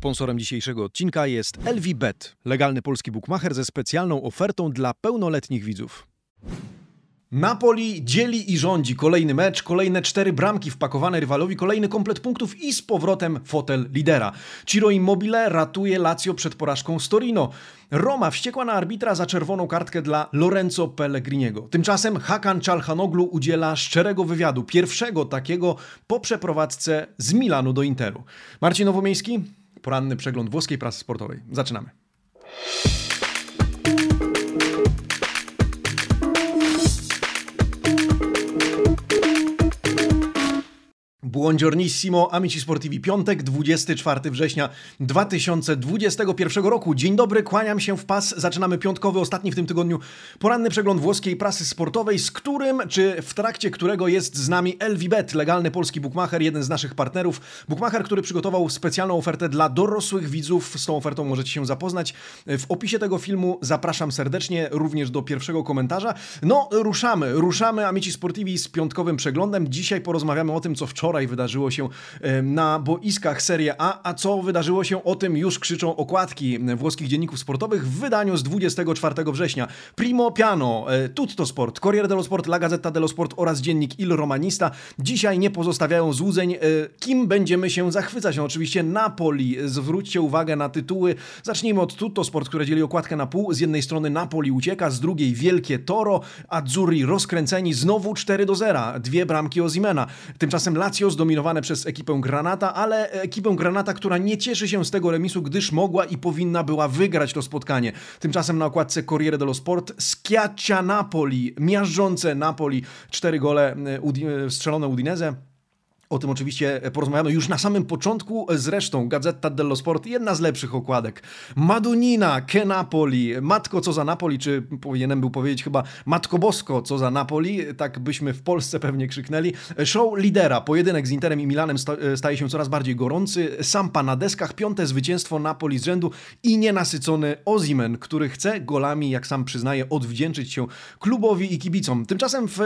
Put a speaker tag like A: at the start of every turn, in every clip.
A: Sponsorem dzisiejszego odcinka jest LVBet, legalny polski bookmacher ze specjalną ofertą dla pełnoletnich widzów. Napoli dzieli i rządzi. Kolejny mecz, kolejne cztery bramki wpakowane rywalowi, kolejny komplet punktów i z powrotem fotel lidera. Ciro Immobile ratuje Lazio przed porażką z Torino. Roma wściekła na arbitra za czerwoną kartkę dla Lorenzo Pellegriniego. Tymczasem Hakan Czalhanoglu udziela szczerego wywiadu, pierwszego takiego po przeprowadzce z Milanu do Interu. Marcin Nowomiejski, poranny przegląd włoskiej prasy sportowej. Zaczynamy. Buongiornissimo, amici sportivi, piątek, 24 września 2021 roku. Dzień dobry, kłaniam się w pas. Zaczynamy piątkowy, ostatni w tym tygodniu poranny przegląd włoskiej prasy sportowej, z którym, czy w trakcie którego jest z nami LVBet, legalny polski bookmacher, jeden z naszych partnerów. Bookmacher, który przygotował specjalną ofertę dla dorosłych widzów. Z tą ofertą możecie się zapoznać. W opisie tego filmu zapraszam serdecznie również do pierwszego komentarza. No, ruszamy, ruszamy, amici sportivi, z piątkowym przeglądem. Dzisiaj porozmawiamy o tym, co wczoraj wczoraj wydarzyło się na boiskach Serie A, a co wydarzyło się o tym już krzyczą okładki włoskich dzienników sportowych w wydaniu z 24 września. Primo Piano, e, Tutto Sport, Corriere dello Sport, La Gazzetta dello Sport oraz dziennik Il Romanista dzisiaj nie pozostawiają złudzeń, e, kim będziemy się zachwycać. No oczywiście Napoli. Zwróćcie uwagę na tytuły. Zacznijmy od Tutto Sport, które dzieli okładkę na pół. Z jednej strony Napoli ucieka, z drugiej Wielkie Toro, Azzurri rozkręceni znowu 4 do 0. Dwie bramki Ozimena. Tymczasem Lazio Lazio zdominowane przez ekipę Granata, ale ekipę Granata, która nie cieszy się z tego remisu, gdyż mogła i powinna była wygrać to spotkanie. Tymczasem na okładce Corriere dello Sport Schiaccia Napoli, miażdżące Napoli, cztery gole e, e, strzelone Udinese. O tym oczywiście porozmawiamy już na samym początku. Zresztą Gazeta dello Sport, jedna z lepszych okładek. Madunina, Ke Napoli, Matko co za Napoli, czy powinienem był powiedzieć chyba Matko Bosko co za Napoli, tak byśmy w Polsce pewnie krzyknęli. Show lidera, pojedynek z Interem i Milanem staje się coraz bardziej gorący. Sampa na deskach, piąte zwycięstwo Napoli z rzędu i nienasycony Ozimen, który chce golami, jak sam przyznaje, odwdzięczyć się klubowi i kibicom. Tymczasem w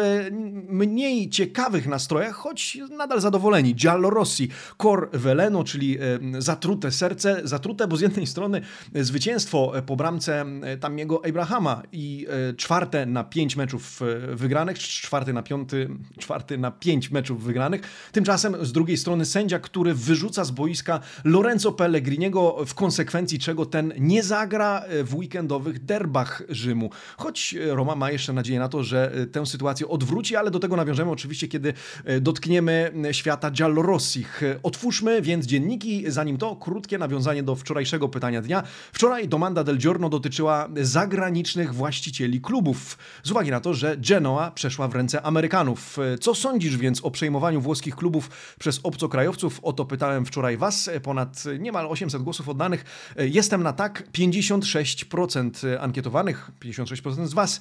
A: mniej ciekawych nastrojach, choć nadal za zadowoleni. Giallo Rossi, Cor Veleno, czyli e, zatrute serce, zatrute, bo z jednej strony zwycięstwo po bramce e, Tamiego Abrahama i e, czwarte na pięć meczów wygranych, czwarty na piąty, czwarty na pięć meczów wygranych. Tymczasem z drugiej strony sędzia, który wyrzuca z boiska Lorenzo Pellegriniego, w konsekwencji czego ten nie zagra w weekendowych derbach Rzymu. Choć Roma ma jeszcze nadzieję na to, że tę sytuację odwróci, ale do tego nawiążemy oczywiście, kiedy dotkniemy świata Giallorossich. Otwórzmy więc dzienniki, zanim to krótkie nawiązanie do wczorajszego pytania dnia. Wczoraj domanda del Giorno dotyczyła zagranicznych właścicieli klubów, z uwagi na to, że Genoa przeszła w ręce Amerykanów. Co sądzisz więc o przejmowaniu włoskich klubów przez obcokrajowców? O to pytałem wczoraj Was, ponad niemal 800 głosów oddanych. Jestem na tak, 56% ankietowanych, 56% z Was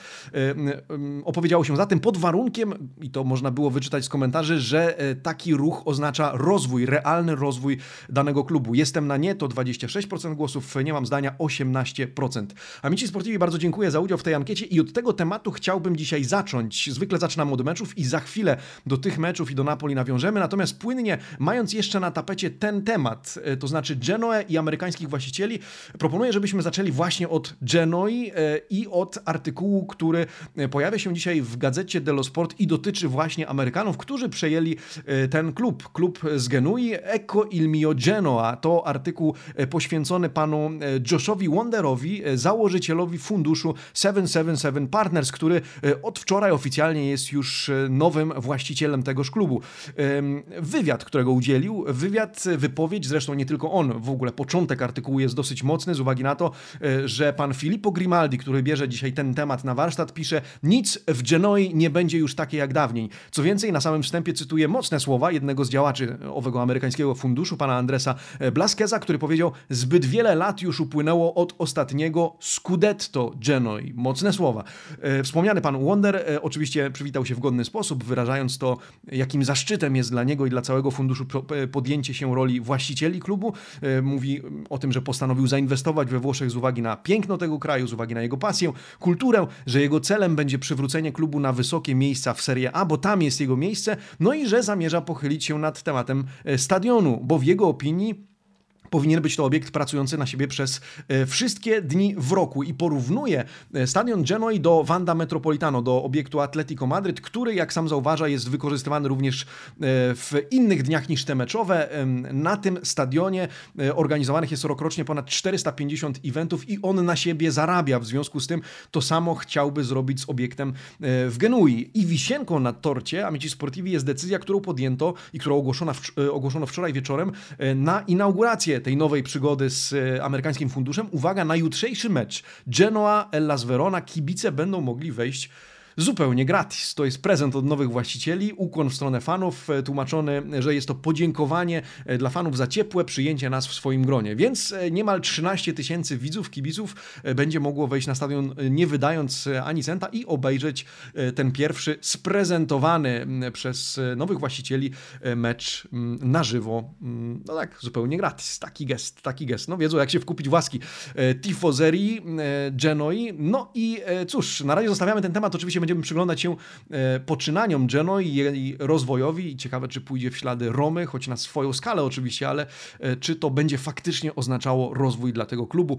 A: opowiedziało się za tym pod warunkiem, i to można było wyczytać z komentarzy, że taki ruch oznacza rozwój, realny rozwój danego klubu. Jestem na nie, to 26% głosów, nie mam zdania 18%. Amici Sportivi, bardzo dziękuję za udział w tej ankiecie i od tego tematu chciałbym dzisiaj zacząć. Zwykle zaczynam od meczów i za chwilę do tych meczów i do Napoli nawiążemy, natomiast płynnie, mając jeszcze na tapecie ten temat, e, to znaczy Genoe i amerykańskich właścicieli, proponuję, żebyśmy zaczęli właśnie od Genoi e, i od artykułu, który e, pojawia się dzisiaj w gazecie dello Sport i dotyczy właśnie Amerykanów, którzy przejęli ten klub, klub z Genui, Ecco il mio Genoa. To artykuł e, poświęcony panu e, Joshowi Wonderowi, e, założycielowi funduszu 777 Partners, który od wczoraj oficjalnie jest już nowym właścicielem tegoż klubu. Wywiad, którego udzielił, wywiad, wypowiedź, zresztą nie tylko on, w ogóle początek artykułu jest dosyć mocny z uwagi na to, że pan Filippo Grimaldi, który bierze dzisiaj ten temat na warsztat, pisze nic w Genoi nie będzie już takie jak dawniej. Co więcej, na samym wstępie cytuję mocne słowa jednego z działaczy owego amerykańskiego funduszu, pana Andresa Blaskeza, który powiedział: Zbyt wiele lat już upłynęło od ostatniego Scudetto Genoi. Mocne słowa. E, wspomniany pan Wonder e, oczywiście przywitał się w godny sposób, wyrażając to, jakim zaszczytem jest dla niego i dla całego funduszu e, podjęcie się roli właścicieli klubu. Mówi o tym, że postanowił zainwestować we Włoszech z uwagi na piękno tego kraju, z uwagi na jego pasję, kulturę, że jego celem będzie przywrócenie klubu na wysokie miejsca w Serie A, bo tam jest jego miejsce, no i że zamierza pochylić się nad tematem e, stadionu, bo w jego opinii powinien być to obiekt pracujący na siebie przez e, wszystkie dni w roku i porównuje e, stadion Genoi do Wanda Metropolitano, do obiektu Atletico Madryt, który, jak sam zauważa, jest wykorzystywany również e, w innych dniach niż te meczowe. Na tym stadionie organizowanych jest rokrocznie ponad 450 eventów i on na siebie zarabia. W związku z tym to samo chciałby zrobić z obiektem w Genui. I wisienką na torcie Amici Sportivi jest decyzja, którą podjęto i którą ogłoszono, ogłoszono wczoraj wieczorem na inaugurację tej nowej przygody z e, amerykańskim funduszem. Uwaga, na jutrzejszy mecz Genoa Ellas Verona kibice będą mogli wejść zupełnie gratis. To jest prezent od nowych właścicieli, ukłon w stronę fanów, e, tłumaczony, że jest to podziękowanie e, dla fanów za ciepłe przyjęcie nas w swoim gronie. Więc e, niemal 13 tysięcy widzów, kibiców będzie mogło wejść na stadion nie wydając ani centa i obejrzeć ten pierwszy sprezentowany przez nowych właścicieli mecz na żywo. No tak, zupełnie gratis. Taki gest, taki gest. No wiedzą jak się wkupić w łaski tifozerii Genoi. No i cóż, na razie zostawiamy ten temat oczywiście będziemy przyglądać się e, poczynaniom Geno i jej rozwojowi i ciekawe, czy pójdzie w ślady Romy, choć na swoją skalę oczywiście, ale e, czy to będzie faktycznie oznaczało rozwój dla tego klubu e,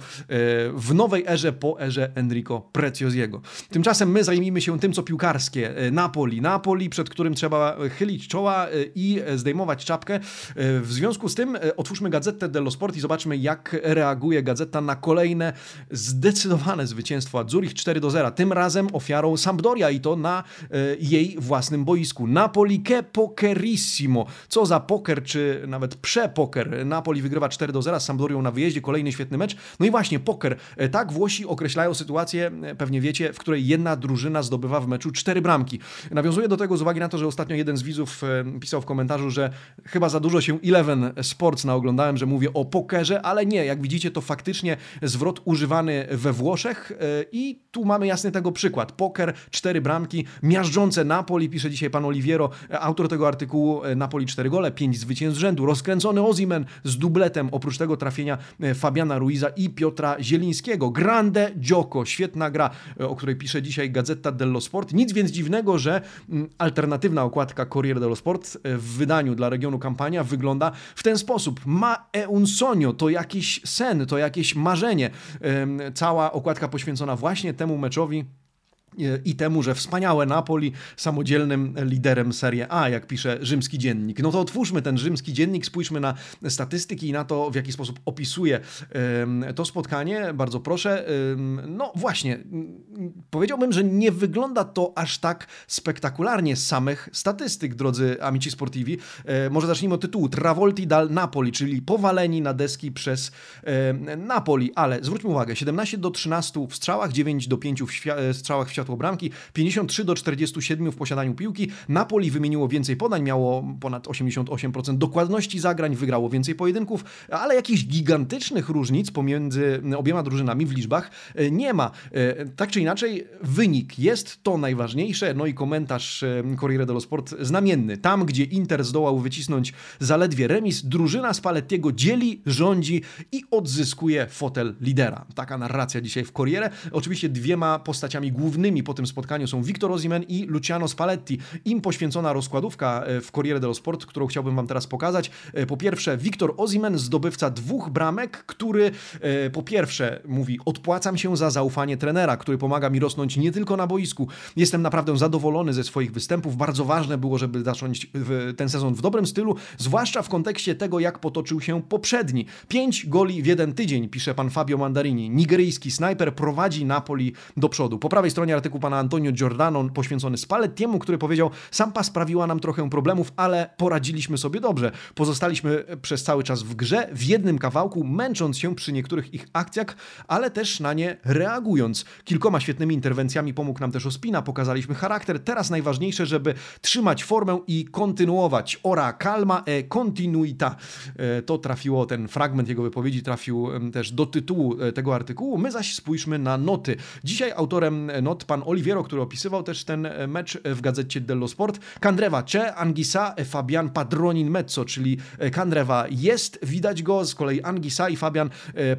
A: w nowej erze po erze Enrico Precioziego. Tymczasem my zajmijmy się tym, co piłkarskie. Napoli. Napoli, przed którym trzeba chylić czoła i zdejmować czapkę. W związku z tym otwórzmy Gazetę dello Sport i zobaczmy, jak reaguje gazeta na kolejne zdecydowane zwycięstwo Azzurich 4 do 0. Tym razem ofiarą Sampdoria I to na e, jej własnym boisku. Napoli che pokerissimo. Co za poker, czy nawet przepoker. Napoli wygrywa 4 do 0 z Sampdorią na wyjeździe, kolejny świetny mecz. No i właśnie poker. E, tak Włosi określają sytuację, e, pewnie wiecie, w której jedna drużyna zdobywa w meczu cztery bramki. Nawiązuję do tego z uwagi na to, że ostatnio jeden z widzów pisał w komentarzu, że chyba za dużo się Eleven Sports naoglądałem, że mówię o pokerze, ale nie, jak widzicie, to faktycznie zwrot używany we Włoszech i tu mamy jasny tego przykład. Poker cztery bramki, miażdżące Napoli, pisze dzisiaj pan Oliviero, autor tego artykułu, e, Napoli cztery gole, pięć zwycięstw z rzędu, rozkręcony Ozimen z dubletem, oprócz tego trafienia e, Fabiana Ruiza i Piotra Zielińskiego. Grande Gioco, świetna gra, e, o której pisze dzisiaj Gazeta dello Sport. Nic więc dziwnego, że mm, alternatywna okładka Corriere dello Sport w wydaniu dla regionu kampania wygląda w ten sposób. Ma e un sogno, to jakiś sen, to jakieś marzenie. Cała okładka poświęcona właśnie temu meczowi i temu, że wspaniałe Napoli samodzielnym liderem Serie A, jak pisze rzymski dziennik. No to otwórzmy ten rzymski dziennik, spójrzmy na statystyki i na to, w jaki sposób opisuje to spotkanie. Bardzo proszę. No właśnie, powiedziałbym, że nie wygląda to aż tak spektakularnie z samych statystyk, drodzy amici sportivi. E, może zacznijmy od tytułu. Travolti dal Napoli, czyli powaleni na deski przez Napoli, ale zwróćmy uwagę, 17 do 13 w strzałach, 9 do 5 w strzałach w światło bramki, 53 do 47 w posiadaniu piłki. Napoli wymieniło więcej podań, miało ponad 88% dokładności zagrań, wygrało więcej pojedynków, ale jakichś gigantycznych różnic pomiędzy obiema drużynami w liczbach e, nie ma. E, tak czy inaczej, wynik jest to najważniejsze. No i komentarz e, Corriere dello Sport znamienny. Tam, gdzie Inter zdołał wycisnąć zaledwie remis, drużyna Spallettiego dzieli, rządzi i odzyskuje fotel lidera. Taka narracja dzisiaj w Corriere. Oczywiście dwiema postaciami głównymi po tym spotkaniu są Victor Osimhen i Luciano Spalletti. Im poświęcona rozkładówka e, w Corriere dello Sport, którą chciałbym Wam teraz pokazać. E, po pierwsze, Victor Osimhen, zdobywca dwóch bramek, który e, po pierwsze mówi, odpłacam się za zaufanie trenera, który pomaga mi rosnąć nie tylko na boisku. Jestem naprawdę zadowolony ze swoich występów. Bardzo ważne było, żeby zacząć ten sezon w dobrym stylu, zwłaszcza w kontekście tego, jak potoczył się poprzedni. Pięć goli w jeden tydzień, pisze pan Fabio Mandarini. Nigeryjski snajper prowadzi Napoli do przodu. Po prawej stronie artykuł pana Antonio Giordano poświęcony Spallettiemu, który powiedział, Sampa sprawiła nam trochę problemów, ale poradziliśmy sobie dobrze. Pozostaliśmy przez cały czas w grze, w jednym kawałku, męcząc się przy niektórych ich akcjach, ale też na nie reagując. Kilkoma świetnymi interwencjami pomógł nam też Ospina, pokazaliśmy charakter. Teraz najważniejsze, żeby trzymać formę i kontynuować. Ora calma e continuita. E, to trafiło, ten fragment jego wypowiedzi trafił też do tytułu e, tego artykułu. My zaś spójrzmy na noty. Dzisiaj autorem not pan Oliviero, który opisywał też ten mecz w gazecie dello Sport. Kandrewa Cze, Angisa, Fabian Padronin Mezzo, czyli Kandrewa jest, widać go, z kolei Angisa i Fabian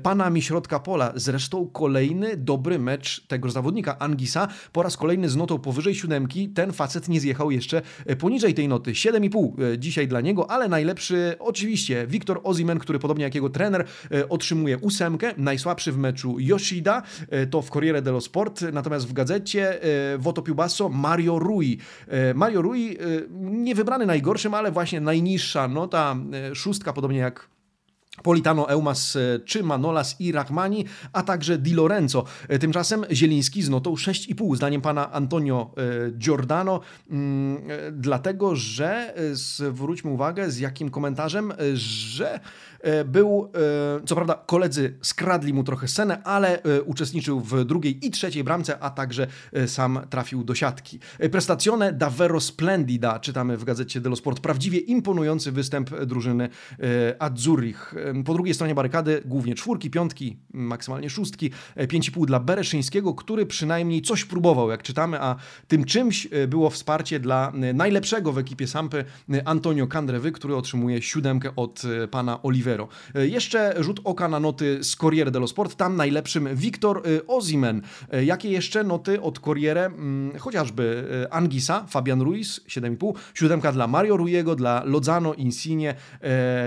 A: panami środka pola. Zresztą kolejny dobry mecz tego zawodnika. Angisa po raz kolejny z notą powyżej siódemki. Ten facet nie zjechał jeszcze poniżej tej noty. 7,5 dzisiaj dla niego, ale najlepszy oczywiście Wiktor Ozimen, który podobnie jak jego trener otrzymuje ósemkę. Najsłabszy w meczu Yoshida, to w Corriere dello Sport, natomiast w gazecie Voto Più Basso Mario Rui. Mario Rui nie wybrany najgorszym, ale właśnie najniższa nota, szóstka, podobnie jak Politano, Eumas e, czy Manolas i Rachmani, a także Di Lorenzo. E, tymczasem Zieliński z notą 6,5, zdaniem pana Antonio e, Giordano, mm, dlatego że zwróćmy uwagę z jakim komentarzem, że był, co prawda koledzy skradli mu trochę scenę, ale uczestniczył w drugiej i trzeciej bramce, a także sam trafił do siatki. Prestazione davvero splendida, czytamy w gazecie dello Sport, prawdziwie imponujący występ drużyny Azzurrich. Po drugiej stronie barykady głównie czwórki, piątki, maksymalnie szóstki, 5,5 e, dla Bereszyńskiego, który przynajmniej coś próbował, jak czytamy, a tym czymś e, było wsparcie dla e, najlepszego w ekipie Sampy Antonio Candrewy, który otrzymuje siódemkę od pana Olivero. Jeszcze rzut oka na noty z Corriere dello Sport, tam najlepszym Wiktor Ozimen. Jakie jeszcze noty od Corriere? Mm, chociażby Angisa, Fabian Ruiz, 7,5, siódemka dla Mario Rujego, dla Lozano, Insigne,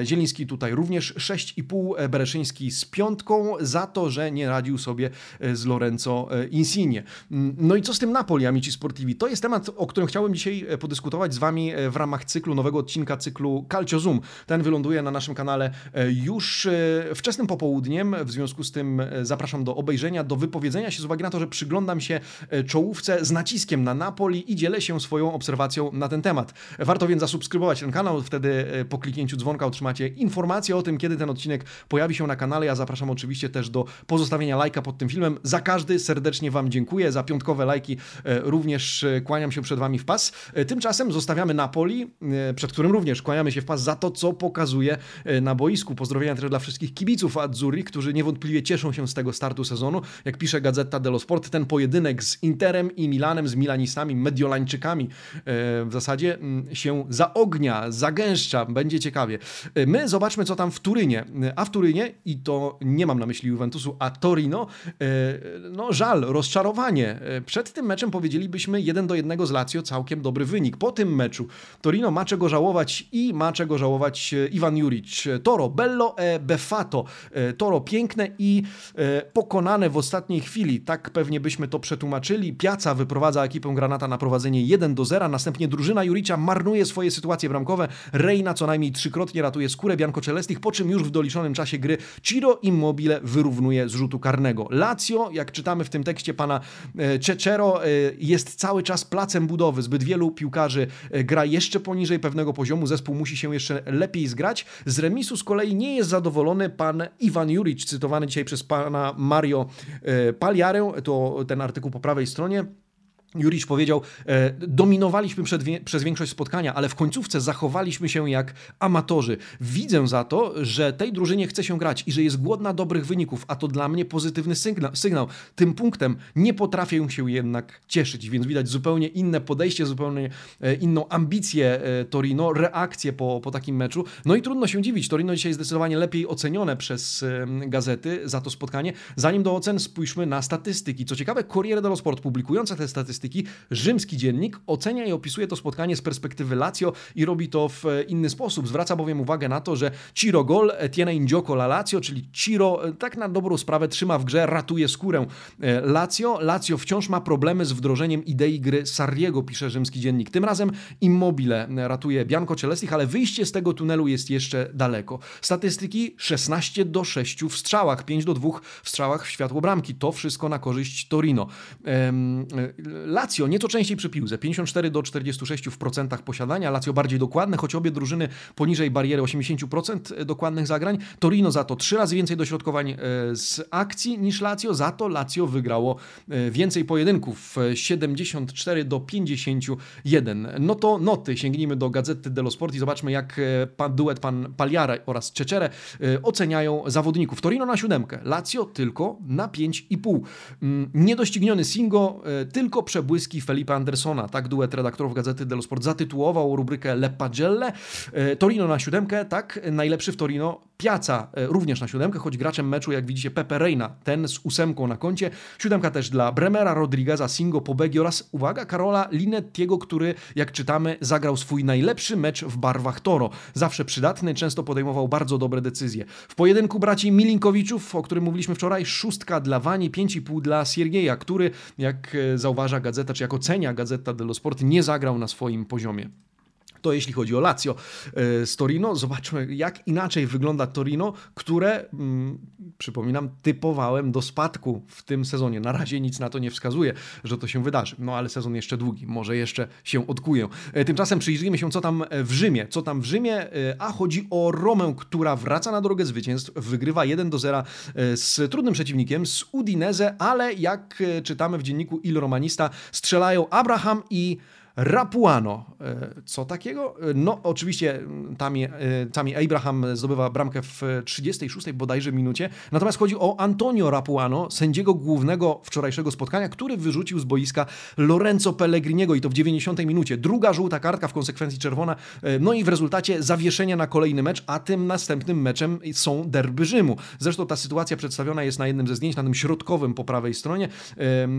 A: Zieliński tutaj również 6,5 e, Bereszyński z piątką za to, że nie radził sobie e, z Lorenzo e, Insigne. Mm, no i co z tym Napoli, Amici Sportivi? To jest temat, o którym chciałbym dzisiaj podyskutować z Wami w ramach cyklu, nowego odcinka cyklu Calcio Zoom. Ten wyląduje na naszym kanale już wczesnym popołudniem, w związku z tym zapraszam do obejrzenia, do wypowiedzenia się z uwagi na to, że przyglądam się czołówce z naciskiem na Napoli i dzielę się swoją obserwacją na ten temat. Warto więc zasubskrybować ten kanał, wtedy po kliknięciu dzwonka otrzymacie informacje o tym, kiedy ten odcinek pojawi się na kanale. Ja zapraszam oczywiście też do pozostawienia lajka pod tym filmem. Za każdy serdecznie Wam dziękuję, za piątkowe lajki e, również e, kłaniam się przed Wami w pas. E, tymczasem zostawiamy Napoli, przed którym również kłaniamy się w pas za to, co pokazuje na boisku. Pozdrowienia też dla wszystkich kibiców Azzurri, którzy niewątpliwie cieszą się z tego startu sezonu. Jak pisze Gazeta dello Sport, ten pojedynek z Interem i Milanem, z Milanistami, Mediolańczykami w zasadzie mm, się zaognia, zagęszcza, będzie ciekawie. My zobaczmy, co tam w Turynie Turynie. A w Turynie, i to nie mam na myśli Juventusu, a Torino, e, no żal, rozczarowanie. E, przed tym meczem powiedzielibyśmy 1 do 1 z Lazio, całkiem dobry wynik. Po tym meczu Torino ma czego żałować i ma czego żałować e, Iwan Juric. Toro, bello e befato. Toro piękne i pokonane w ostatniej chwili. Tak pewnie byśmy to przetłumaczyli. Piaca wyprowadza ekipę Granata na prowadzenie 1 do 0. Następnie drużyna Juricia marnuje swoje sytuacje bramkowe. Reina co najmniej trzykrotnie ratuje skórę Bianco Celestich, po czym już w doliczonym czasie gry Ciro Immobile wyrównuje z rzutu karnego. Lazio, jak czytamy w tym tekście pana e, Cecero, e, jest cały czas placem budowy. Zbyt wielu piłkarzy e, gra jeszcze poniżej pewnego poziomu. Zespół musi się jeszcze lepiej zgrać. Z remisu z kolei nie jest zadowolony pan Iwan Juric, cytowany dzisiaj przez pana Mario Paliarę. To ten artykuł po prawej stronie. Jurisz powiedział, e, dominowaliśmy przed, przez większość spotkania, ale w końcówce zachowaliśmy się jak amatorzy. Widzę za to, że tej drużynie chce się grać i że jest głodna dobrych wyników, a to dla mnie pozytywny sygnał. sygnał. Tym punktem nie potrafię się jednak cieszyć, więc widać zupełnie inne podejście, zupełnie e, inną ambicję e, Torino, reakcję po, po takim meczu. No i trudno się dziwić, Torino dzisiaj zdecydowanie lepiej ocenione przez gazety za to spotkanie. Zanim do ocen spójrzmy na statystyki. Co ciekawe, Corriere dello Sport publikujące te statystyki statystyki, rzymski dziennik ocenia i opisuje to spotkanie z perspektywy Lazio i robi to w e, inny sposób. Zwraca bowiem uwagę na to, że Ciro Gol, Etienne Indzioko la Lazio, czyli Ciro e, tak na dobrą sprawę trzyma w grze, ratuje skórę e, Lazio. Lazio wciąż ma problemy z wdrożeniem idei gry Sarriego, pisze rzymski dziennik. Tym razem Immobile ratuje Bianco Celestich, ale wyjście z tego tunelu jest jeszcze daleko. Statystyki 16 do 6 w strzałach, 5 do 2 w strzałach w światło bramki. To wszystko na korzyść Torino. Lazio nieco częściej przy piłce, 54 do 46 w procentach posiadania, Lazio bardziej dokładne, choć obie drużyny poniżej bariery 80% dokładnych zagrań. Torino za to trzy razy więcej dośrodkowań z akcji niż Lazio, za to Lazio wygrało więcej pojedynków, 74 do 51. No to noty, sięgnijmy do Gazety dello Sport i zobaczmy jak pan, duet pan Paliara oraz Czeczere oceniają zawodników. Torino na siódemkę, Lazio tylko na 5,5. Mm, niedościgniony Singo, e, tylko przebłyski Felipe Andersona. Tak duet redaktorów Gazety dello Sport zatytułował rubrykę Le Pagelle. E, Torino na siódemkę, tak, najlepszy w Torino. Piaca e, również na siódemkę, choć graczem meczu, jak widzicie, Pepe Reina, ten z ósemką na koncie. Siódemka też dla Bremera, Rodrigueza, Singo, Pobegi oraz, uwaga, Karola Linettiego, który, jak czytamy, zagrał swój najlepszy mecz w barwach Toro. Zawsze przydatny, często podejmował bardzo dobre decyzje. W pojedynku braci Milinkowiczów, o którym mówiliśmy wczoraj, szóstka dla Wani, 5,5 dla Siergieja, który, jak e, zauważa gazeta, czy jak ocenia Gazeta dello Sport, nie zagrał na swoim poziomie. To jeśli chodzi o Lazio e, z Torino. Zobaczmy, jak inaczej wygląda Torino, które, mm, przypominam, typowałem do spadku w tym sezonie. Na razie nic na to nie wskazuje, że to się wydarzy. No ale sezon jeszcze długi, może jeszcze się odkuję. E, tymczasem przyjrzyjmy się, co tam w Rzymie. Co tam w Rzymie? E, a chodzi o Romę, która wraca na drogę zwycięstw, wygrywa 1 do 0 z trudnym przeciwnikiem, z Udinese, ale jak czytamy w dzienniku Il Romanista, strzelają Abraham i Rapuano. E, co takiego? E, no, oczywiście Tami, e, Tami Abraham zdobywa bramkę w 36 bodajże minucie. Natomiast chodzi o Antonio Rapuano, sędziego głównego wczorajszego spotkania, który wyrzucił z boiska Lorenzo Pellegriniego i to w 90 minucie. Druga żółta kartka, w konsekwencji czerwona. No i w rezultacie zawieszenia na kolejny mecz, a tym następnym meczem są derby Rzymu. Zresztą ta sytuacja przedstawiona jest na jednym ze zdjęć, na tym środkowym po prawej stronie.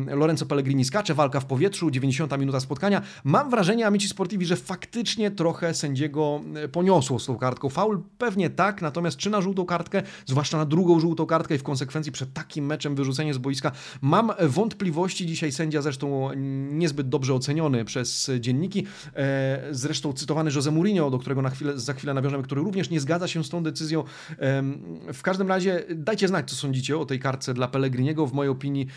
A: Lorenzo Pellegrini skacze, walka w powietrzu, 90 minuta spotkania. Mam wrażenie, amici sportivi, że faktycznie trochę sędziego e, poniosło z tą kartką. Faul pewnie tak, natomiast czy na żółtą kartkę, zwłaszcza na drugą żółtą kartkę i w konsekwencji przed takim meczem wyrzucenie z boiska, mam wątpliwości. Dzisiaj sędzia zresztą niezbyt dobrze oceniony przez dzienniki. E, zresztą cytowany Jose Mourinho, do którego na chwilę, za chwilę nawiążemy, który również nie zgadza się z tą decyzją. W każdym razie dajcie znać, co sądzicie o tej kartce dla Pellegriniego. W mojej opinii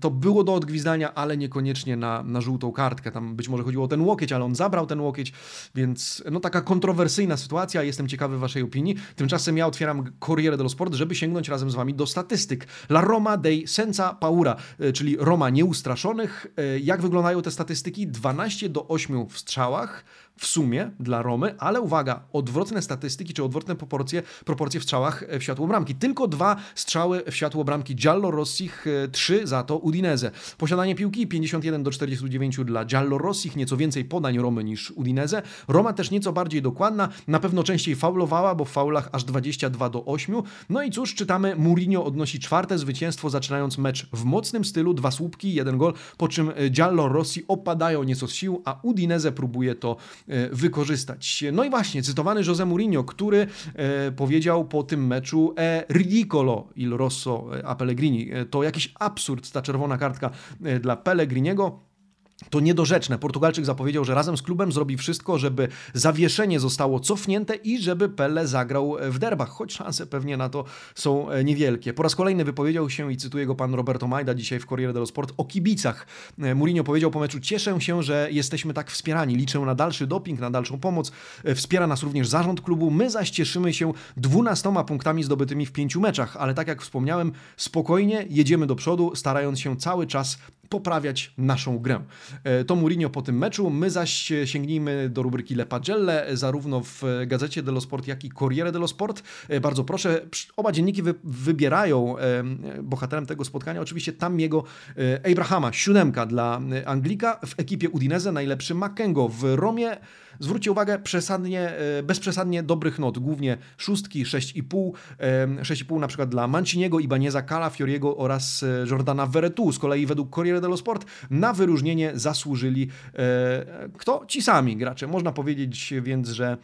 A: to było do odgwizdania, ale niekoniecznie na, na żółtą kartkę. Tam być może chodziło o ten łokieć, ale on zabrał ten łokieć, więc no taka kontrowersyjna sytuacja, jestem ciekawy waszej opinii. Tymczasem ja otwieram Corriere dello Sport, żeby sięgnąć razem z wami do statystyk. La Roma dei senza paura, e, czyli Roma nieustraszonych. E, jak wyglądają te statystyki? 12 do 8 w strzałach, w sumie dla Romy, ale uwaga, odwrotne statystyki czy odwrotne proporcje, proporcje w strzałach w światło bramki. Tylko dwa strzały w światło bramki Giallo Rossich, e, trzy za to Udinese. Posiadanie piłki 51 do 49 dla Giallo Rossich, nieco więcej podań Romy niż Udinese. Roma też nieco bardziej dokładna, na pewno częściej faulowała, bo w faulach aż 22 do 8. No i cóż, czytamy, Mourinho odnosi czwarte zwycięstwo, zaczynając mecz w mocnym stylu, dwa słupki, jeden gol, po czym e, Giallo Rossi opadają nieco z sił, a Udinese próbuje to E, wykorzystać. No i właśnie, cytowany José Mourinho, który e, powiedział po tym meczu e ridicolo il rosso a Pellegrini. E, to jakiś absurd, ta czerwona kartka dla Pellegriniego. To niedorzeczne. Portugalczyk zapowiedział, że razem z klubem zrobi wszystko, żeby zawieszenie zostało cofnięte i żeby Pele zagrał w derbach, choć szanse pewnie na to są e, niewielkie. Po raz kolejny wypowiedział się i cytuję go pan Roberto Majda dzisiaj w Corriere dello Sport o kibicach. E, Mourinho powiedział po meczu: Cieszę się, że jesteśmy tak wspierani. Liczę na dalszy doping, na dalszą pomoc. E, wspiera nas również zarząd klubu. My zaś cieszymy się 12 punktami zdobytymi w pięciu meczach, ale tak jak wspomniałem, spokojnie jedziemy do przodu, starając się cały czas poprawiać naszą grę. E, to Mourinho po tym meczu. My zaś sięgnijmy do rubryki Le Pagelle, zarówno w Gazecie dello Sport, jak i Corriere dello Sport. E, bardzo proszę, oba dzienniki wy, wybierają e, bohaterem tego spotkania oczywiście tam jego Abrahama, siódemka dla Anglika, w ekipie Udinese najlepszy Makengo, w Romie Zwróćcie uwagę, przesadnie, e, bezprzesadnie dobrych not, głównie szóstki, 6,5, 6,5 na przykład dla Manciniego, Ibaneza, Cala, Fioriego oraz e, Jordana Veretu. Z kolei według Corriere dello Sport na wyróżnienie zasłużyli e, kto? Ci sami gracze. Można powiedzieć więc, że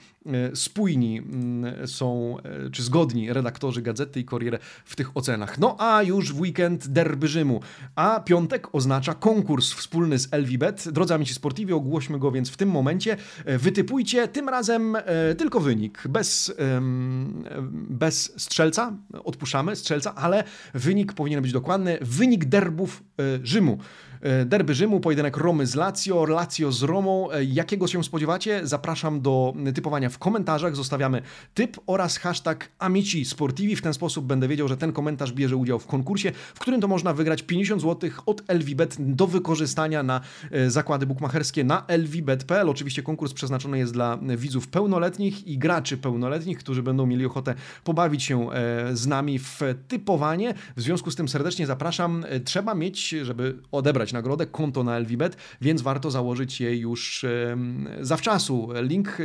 A: spójni mm, są, czy zgodni redaktorzy Gazety i Corriere w tych ocenach. No a już w weekend derby Rzymu, a piątek oznacza konkurs wspólny z Elvibet. Drodzy amici sportivi, ogłośmy go więc w tym momencie wytypujcie tym razem e, tylko wynik, bez, bez strzelca, odpuszczamy strzelca, ale wynik powinien być dokładny, wynik derbów e, Rzymu. E, derby Rzymu, pojedynek Romy z Lazio, Lazio z Romą. E, jakiego się spodziewacie? Zapraszam do typowania w komentarzach. Zostawiamy typ oraz hashtag Amici Sportivi. W ten sposób będę wiedział, że ten komentarz bierze udział w konkursie, w którym to można wygrać 50 zł od LVBet do wykorzystania na e, zakłady bukmacherskie na lvbet.pl. Oczywiście konkurs przeznaczony jest dla widzów pełnoletnich i graczy pełnoletnich, którzy będą mieli ochotę pobawić się z nami w typowanie. W związku z tym serdecznie zapraszam. Trzeba mieć, żeby odebrać nagrodę, konto na LVBet, więc warto założyć je już zawczasu. Link,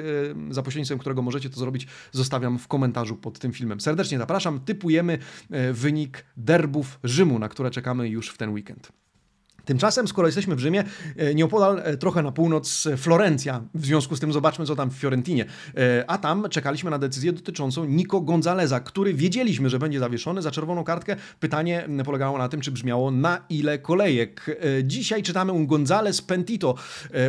A: za pośrednictwem którego możecie to zrobić, zostawiam w komentarzu pod tym filmem. Serdecznie zapraszam. Typujemy e, wynik derbów Rzymu, na które czekamy już w ten weekend. Tymczasem, skoro jesteśmy w Rzymie, e, nieopodal e, trochę na północ e, Florencja. W związku z tym zobaczmy, co tam w Fiorentinie. A tam czekaliśmy na decyzję dotyczącą Nico Gonzaleza, który wiedzieliśmy, że będzie zawieszony za czerwoną kartkę. Pytanie polegało na tym, czy brzmiało na ile kolejek. Dzisiaj czytamy un Gonzales Pentito,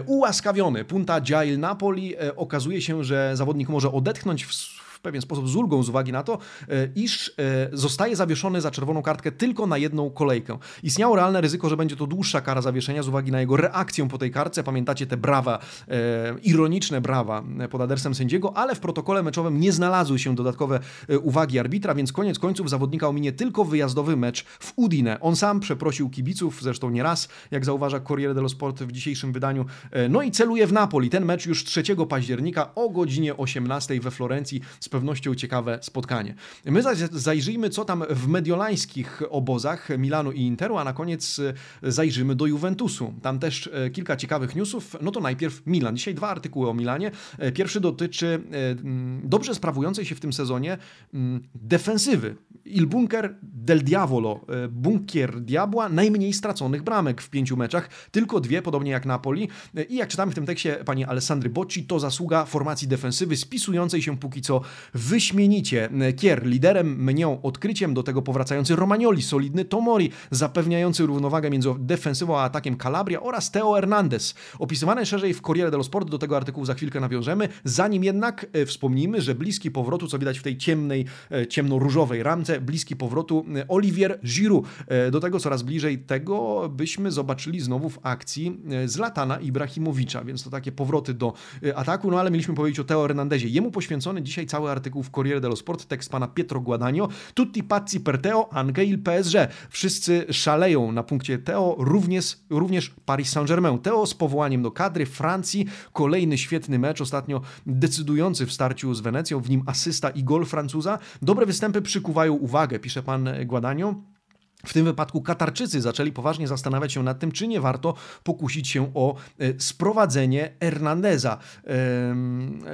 A: ułaskawiony. Punta Jail Napoli. Okazuje się, że zawodnik może odetchnąć w pewien sposób z ulgą z uwagi na to, e, iż e, zostaje zawieszony za czerwoną kartkę tylko na jedną kolejkę. Istniało realne ryzyko, że będzie to dłuższa kara zawieszenia z uwagi na jego reakcję po tej kartce. Pamiętacie te brawa, e, ironiczne brawa pod adresem sędziego, ale w protokole meczowym nie znalazły się dodatkowe uwagi arbitra, więc koniec końców zawodnika ominie tylko wyjazdowy mecz w Udine. On sam przeprosił kibiców, zresztą nie raz, jak zauważa Corriere dello Sport w dzisiejszym wydaniu. No i celuje w Napoli. Ten mecz już 3 października o godzinie 18 we Florencji pewnością ciekawe spotkanie. My zajrzyjmy, co tam w mediolańskich obozach Milanu i Interu, a na koniec e, zajrzymy do Juventusu. Tam też e, kilka ciekawych newsów. No to najpierw Milan. Dzisiaj dwa artykuły o Milanie. E, pierwszy dotyczy dobrze sprawującej się w tym sezonie defensywy. Il Bunker del Diavolo, bunkier diabła, najmniej straconych bramek w pięciu meczach, tylko dwie, podobnie jak Napoli. I jak czytamy w tym tekście pani Alessandry Bocci, to zasługa formacji defensywy spisującej się póki co wyśmienicie. Kier liderem, mnią odkryciem, do tego powracający Romagnoli, solidny Tomori, zapewniający równowagę między defensywą a atakiem Calabria oraz Teo Hernandez. Opisywane szerzej w Corriere dello Sport, do tego artykułu za chwilkę nawiążemy. Zanim jednak e, wspomnijmy, że bliski powrotu, co widać w tej ciemnej, e, ciemno-różowej ramce, bliski powrotu e, Olivier Giroud. Do tego coraz bliżej tego, byśmy zobaczyli znowu w akcji Zlatana Ibrahimowicza, więc to takie powroty do ataku, no ale mieliśmy powiedzieć o Teo Hernandezie. Jemu poświęcony dzisiaj cały artykuł w Corriere dello Sport, tekst pana Pietro Guadagno. Tutti pazzi per Teo, anche il PSG. Wszyscy szaleją na punkcie Teo, również, również Paris Saint-Germain. Teo z powołaniem do kadry Francji, kolejny świetny mecz, ostatnio decydujący w starciu z Wenecją, w nim asysta i gol Francuza. Dobre występy przykuwają uwagę, pisze pan Guadagno. W tym wypadku Katarczycy zaczęli poważnie zastanawiać się nad tym, czy nie warto pokusić się o e, sprowadzenie Hernandeza.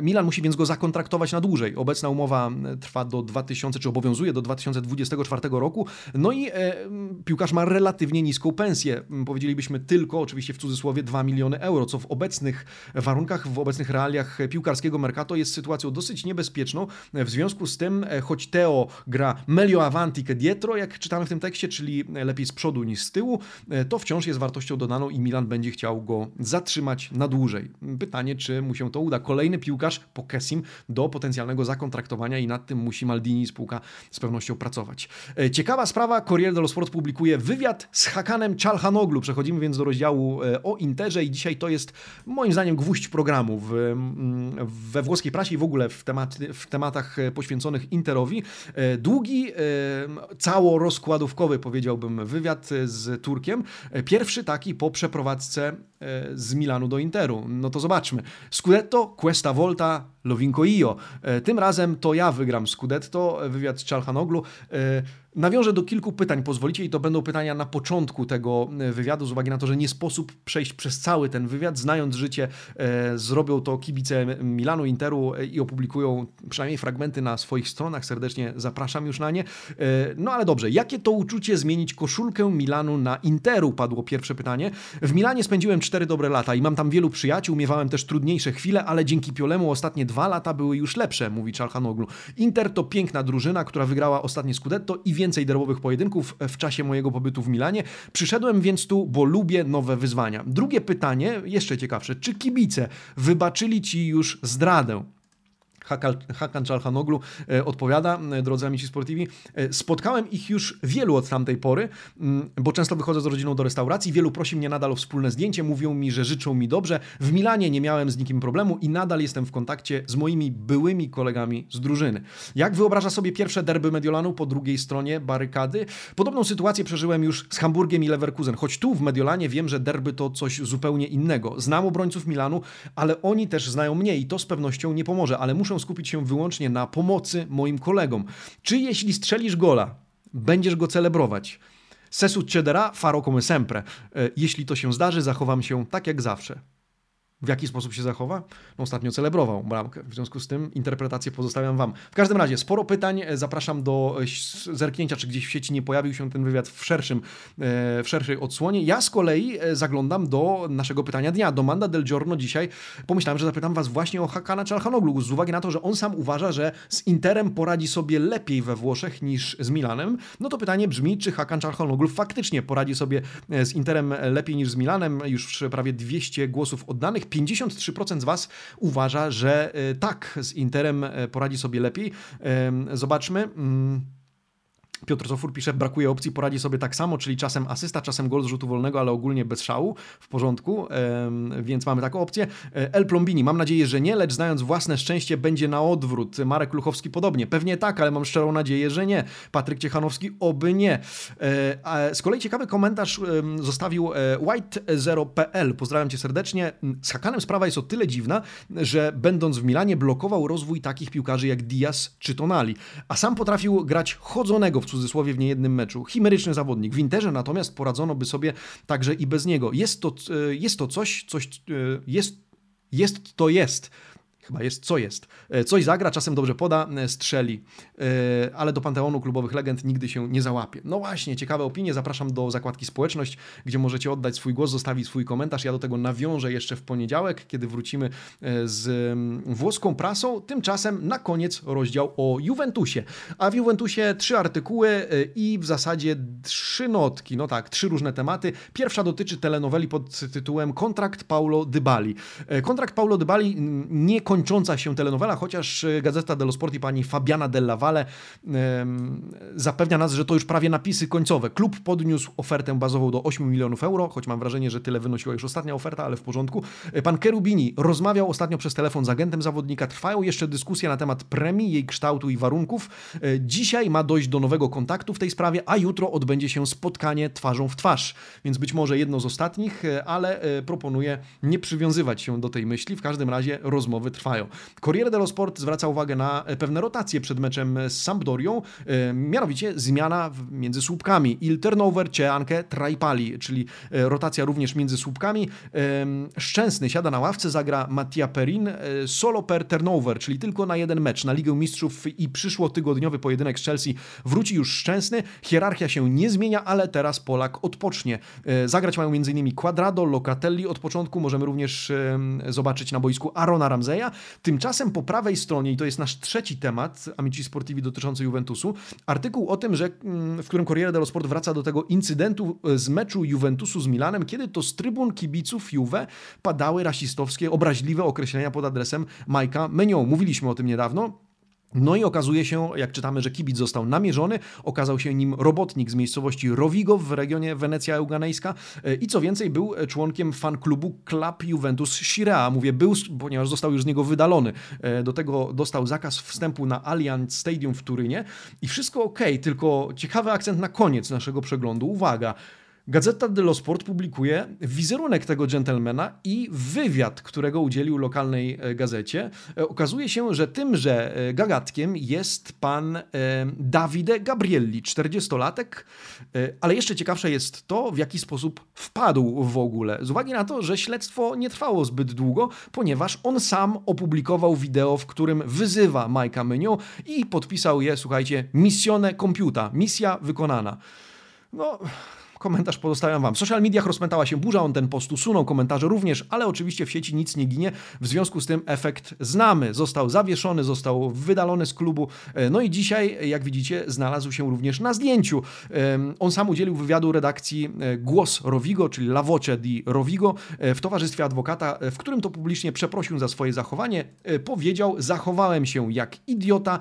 A: Milan musi więc go zakontraktować na dłużej. Obecna umowa trwa do 2000, czy obowiązuje do 2024 roku. No i e, piłkarz ma relatywnie niską pensję. Powiedzielibyśmy tylko, oczywiście w cudzysłowie, 2 miliony euro, co w obecnych warunkach, w obecnych realiach piłkarskiego mercato jest sytuacją dosyć niebezpieczną. W związku z tym, e, choć Teo gra melio avanti che dietro, jak czytamy w tym tekście, czy czyli lepiej z przodu niż z tyłu, e, to wciąż jest wartością dodaną i Milan będzie chciał go zatrzymać na dłużej. Pytanie, czy mu się to uda. Kolejny piłkarz po Kessim do potencjalnego zakontraktowania i nad tym musi Maldini spółka z pewnością pracować. E, ciekawa sprawa, Corriere dello Sport publikuje wywiad z Hakanem Czalhanoglu. Przechodzimy więc do rozdziału e, o Interze i dzisiaj to jest moim zdaniem gwóźdź programu w, mm, we włoskiej prasie i w ogóle w, tematy, w tematach poświęconych Interowi. Długi, cało rozkładówkowy powiedziałbym, wywiad z Turkiem. Pierwszy taki po przeprowadzce e, z Milanu do Interu. No to zobaczmy. Scudetto, questa volta lo vinco io. E, tym razem to ja wygram Scudetto, wywiad z Czalhanoglu. Nawiążę do kilku pytań, pozwolicie, i to będą pytania na początku tego e, wywiadu, z uwagi na to, że nie sposób przejść przez cały ten wywiad. Znając życie, e, zrobią to kibice Milanu, Interu e, i opublikują przynajmniej fragmenty na swoich stronach. Serdecznie zapraszam już na nie. E, no ale dobrze, jakie to uczucie zmienić koszulkę Milanu na Interu? Padło pierwsze pytanie. W Milanie spędziłem cztery dobre lata i mam tam wielu przyjaciół, miewałem też trudniejsze chwile, ale dzięki Piolemu ostatnie dwa lata były już lepsze, mówi Czalhanoglu. Inter to piękna drużyna, która wygrała ostatnie Scudetto i więcej derbowych pojedynków w czasie mojego pobytu w Milanie. Przyszedłem więc tu, bo lubię nowe wyzwania. Drugie pytanie, jeszcze ciekawsze. Czy kibice wybaczyli ci już zdradę? Hakan Czalhanoglu odpowiada, drodzy amici sportivi. Spotkałem ich już wielu od tamtej pory, mm, bo często wychodzę z rodziną do restauracji, wielu prosi mnie nadal o wspólne zdjęcie, mówią mi, że życzą mi dobrze. W Milanie nie miałem z nikim problemu i nadal jestem w kontakcie z moimi byłymi kolegami z drużyny. Jak wyobraża sobie pierwsze derby Mediolanu po drugiej stronie barykady? Podobną sytuację przeżyłem już z Hamburgiem i Leverkusen, choć tu w Mediolanie wiem, że derby to coś zupełnie innego. Znam obrońców Milanu, ale oni też znają mnie i to z pewnością nie pomoże, ale muszę skupić się wyłącznie na pomocy moim kolegom. Czy jeśli strzelisz gola, będziesz go celebrować? Se succederà, farò come sempre. Jeśli to się zdarzy, zachowam się tak jak zawsze. W jaki sposób się zachowa? No, ostatnio celebrował bramkę. W związku z tym interpretację pozostawiam Wam. W każdym razie, sporo pytań. Zapraszam do e, zerknięcia, czy gdzieś w sieci nie pojawił się ten wywiad w, szerszym, e, w szerszej odsłonie. Ja z kolei e, zaglądam do naszego pytania dnia. Do Manda del Giorno dzisiaj pomyślałem, że zapytam Was właśnie o Hakana Czalhanoglu, z uwagi na to, że on sam uważa, że z Interem poradzi sobie lepiej we Włoszech niż z Milanem. No to pytanie brzmi, czy Hakan Czalhanoglu faktycznie poradzi sobie z Interem lepiej niż z Milanem? Już prawie 200 głosów oddanych. 53% z Was uważa, że e, tak, z Interem e, poradzi sobie lepiej. Zobaczmy. Mm, Piotr Sofur pisze, brakuje opcji, poradzi sobie tak samo, czyli czasem asysta, czasem gol z rzutu wolnego, ale ogólnie bez szału, w porządku, więc mamy taką opcję. E, El Plombini, mam nadzieję, że nie, lecz znając własne szczęście będzie na odwrót. Marek Luchowski podobnie, pewnie tak, ale mam szczerą nadzieję, że nie. Patryk Ciechanowski, oby nie. E, z kolei ciekawy komentarz zostawił e, white0.pl, pozdrawiam Cię serdecznie. Z Hakanem sprawa jest o tyle dziwna, że będąc w Milanie blokował rozwój takich piłkarzy jak Diaz czy Tonali, a sam potrafił grać chodzonego w cudzysłowie w niejednym meczu. Chimeryczny zawodnik. W Interze natomiast poradzono by sobie także i bez niego. Jest to, e, jest to coś, coś e, jest, jest to jest chyba jest co jest. E, coś zagra, czasem dobrze poda, e, strzeli, e, ale do panteonu klubowych legend nigdy się nie załapie. No właśnie, ciekawe opinie. Zapraszam do zakładki społeczność, gdzie możecie oddać swój głos, zostawić swój komentarz. Ja do tego nawiążę jeszcze w poniedziałek, kiedy wrócimy z włoską prasą. Tymczasem na koniec rozdział o Juventusie. A w Juventusie trzy artykuły i w zasadzie trzy notki. No tak, trzy różne tematy. Pierwsza dotyczy telenoweli pod tytułem Kontrakt Paulo Dybali. Kontrakt Paulo Dybali nie kończąca się telenowela, chociaż e, Gazeta dello Sport i pani Fabiana Della Valle zapewnia nas, że to już prawie napisy końcowe. Klub podniósł ofertę bazową do 8 milionów euro, choć mam wrażenie, że tyle wynosiła już ostatnia oferta, ale w porządku. E, pan Kerubini rozmawiał ostatnio przez telefon z agentem zawodnika. Trwają jeszcze dyskusje na temat premii, jej kształtu i warunków. E, dzisiaj ma dojść do nowego kontaktu w tej sprawie, a jutro odbędzie się spotkanie twarzą w twarz. Więc być może jedno z ostatnich, ale proponuję nie przywiązywać się do tej myśli. W każdym razie rozmowy trwają trwają. Corriere dello Sport zwraca uwagę na pewne rotacje przed meczem z Sampdorią, e, mianowicie zmiana między słupkami. Il turnover c'è anche tra i pali, czyli e, rotacja również między słupkami. E, Szczęsny siada na ławce, zagra Mattia Perin solo per turnover, czyli tylko na jeden mecz. Na Ligę Mistrzów i przyszłotygodniowy pojedynek z Chelsea wróci już Szczęsny. Hierarchia się nie zmienia, ale teraz Polak odpocznie. Zagrać mają m.in. Quadrado, Locatelli od początku. Możemy również zobaczyć na boisku Arona Tymczasem po prawej stronie, i to jest nasz trzeci temat, Amici Sportivi dotyczący Juventusu, artykuł o tym, że, mm, w którym Corriere dello Sport wraca do tego incydentu e, z meczu Juventusu z Milanem, kiedy to z trybun kibiców Juve padały rasistowskie, obraźliwe określenia pod adresem Majka Menion. Mówiliśmy o tym niedawno. No i okazuje się, jak czytamy, że kibic został namierzony, okazał się nim robotnik z miejscowości Rovigo w regionie Wenecja Euganejska e, i co więcej był członkiem fan klubu Club Juventus Shirea. Mówię był, ponieważ został już z niego wydalony. E, do tego dostał zakaz wstępu na Allianz Stadium w Turynie i wszystko ok, tylko ciekawy akcent na koniec naszego przeglądu. Uwaga, Gazeta dello Sport publikuje wizerunek tego gentlemana i wywiad, którego udzielił lokalnej e, gazecie. E, okazuje się, że tymże e, gagatkiem jest pan Davide Gabrielli, 40-latek, ale jeszcze ciekawsze jest to, w jaki sposób wpadł w ogóle. Z uwagi na to, że śledztwo nie trwało zbyt długo, ponieważ on sam opublikował wideo, w którym wyzywa Majka Menu i podpisał je, słuchajcie, missione compiuta, misja wykonana. No, komentarz pozostawiam Wam. W social mediach rozpętała się burza, on ten post usunął, komentarze również, ale oczywiście w sieci nic nie ginie. W związku z tym efekt znamy. Został zawieszony, został wydalony z klubu. E, no i dzisiaj, jak widzicie, znalazł się również na zdjęciu. On sam udzielił wywiadu redakcji e, Głos Rovigo, czyli La Voce di Rovigo, e, w towarzystwie adwokata, w którym to publicznie przeprosił za swoje zachowanie. Powiedział, zachowałem się jak idiota,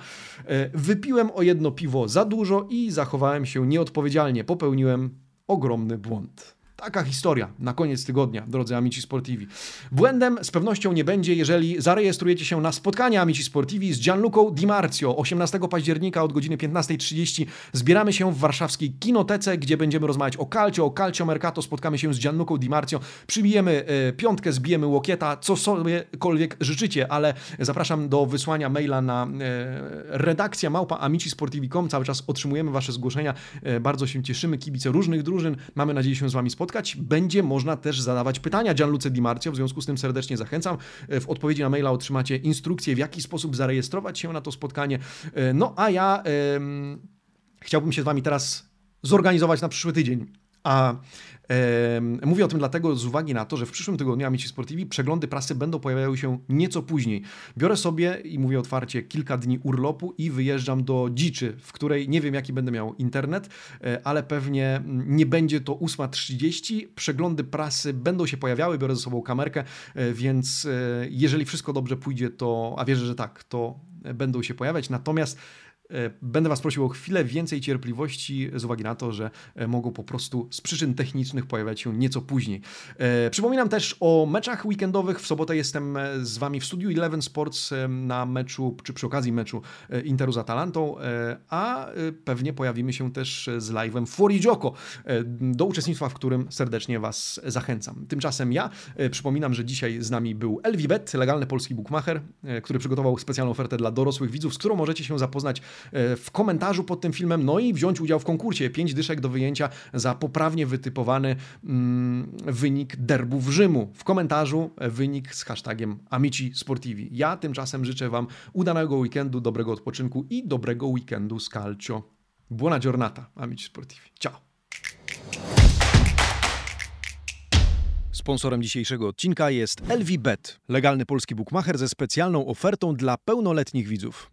A: wypiłem o jedno piwo za dużo i zachowałem się nieodpowiedzialnie. Popełniłem ogromny błąd. Taka historia na koniec tygodnia, drodzy Amici Sportivi. Błędem z pewnością nie będzie, jeżeli zarejestrujecie się na spotkanie Amici Sportivi z Gianluco Di Marzio 18 października od godziny 15.30. Zbieramy się w warszawskiej kinotece, gdzie będziemy rozmawiać o calcio, o calcio mercato. Spotkamy się z Gianluco Di Marzio, przybijemy e, piątkę, zbijemy łokieta, co sobiekolwiek życzycie, ale zapraszam do wysłania maila na e, redakcja małpa amicisportivi.com. Cały czas otrzymujemy Wasze zgłoszenia. E, bardzo się cieszymy, kibice różnych drużyn. Mamy nadzieję się z Wami spotkać spotkać. Będzie można też zadawać pytania Gianluce Di Marzio, w związku z tym serdecznie zachęcam. W odpowiedzi na maila otrzymacie instrukcję, w jaki sposób zarejestrować się na to spotkanie. No a ja chciałbym się z Wami teraz zorganizować na przyszły tydzień. A Mówię o tym dlatego z uwagi na to, że w przyszłym tygodniu Amici Sportivi przeglądy prasy będą pojawiały się nieco później. Biorę sobie i mówię otwarcie kilka dni urlopu i wyjeżdżam do Dziczy, w której nie wiem jaki będę miał internet, e, ale pewnie nie będzie to 8.30. Przeglądy prasy będą się pojawiały, biorę ze sobą kamerkę, e, więc e, jeżeli wszystko dobrze pójdzie, to, a wierzę, że tak, to będą się pojawiać. Natomiast E, będę Was prosił o chwilę więcej cierpliwości z uwagi na to, że e, mogą po prostu z przyczyn technicznych pojawiać się nieco później. E, przypominam też o meczach weekendowych. W sobotę jestem z Wami w studiu Eleven Sports na meczu, czy przy okazji meczu Interu z Atalantą, a pewnie pojawimy się też z live'em Fuori Gioco, do uczestnictwa w którym serdecznie Was zachęcam. Tymczasem ja przypominam, że dzisiaj z nami był Elwibet, legalny polski bookmacher, który przygotował specjalną ofertę dla dorosłych widzów, z którą możecie się zapoznać E, w komentarzu pod tym filmem, no i wziąć udział w konkursie. Pięć dyszek do wyjęcia za poprawnie wytypowany mm, wynik derbów Rzymu. W komentarzu wynik z hashtagiem Amici Sportivi. Ja tymczasem życzę Wam udanego weekendu, dobrego odpoczynku i dobrego weekendu z Calcio. Buona giornata, Amici Sportivi. Ciao! Sponsorem dzisiejszego odcinka jest LVBet, legalny polski bookmacher ze specjalną ofertą dla pełnoletnich widzów.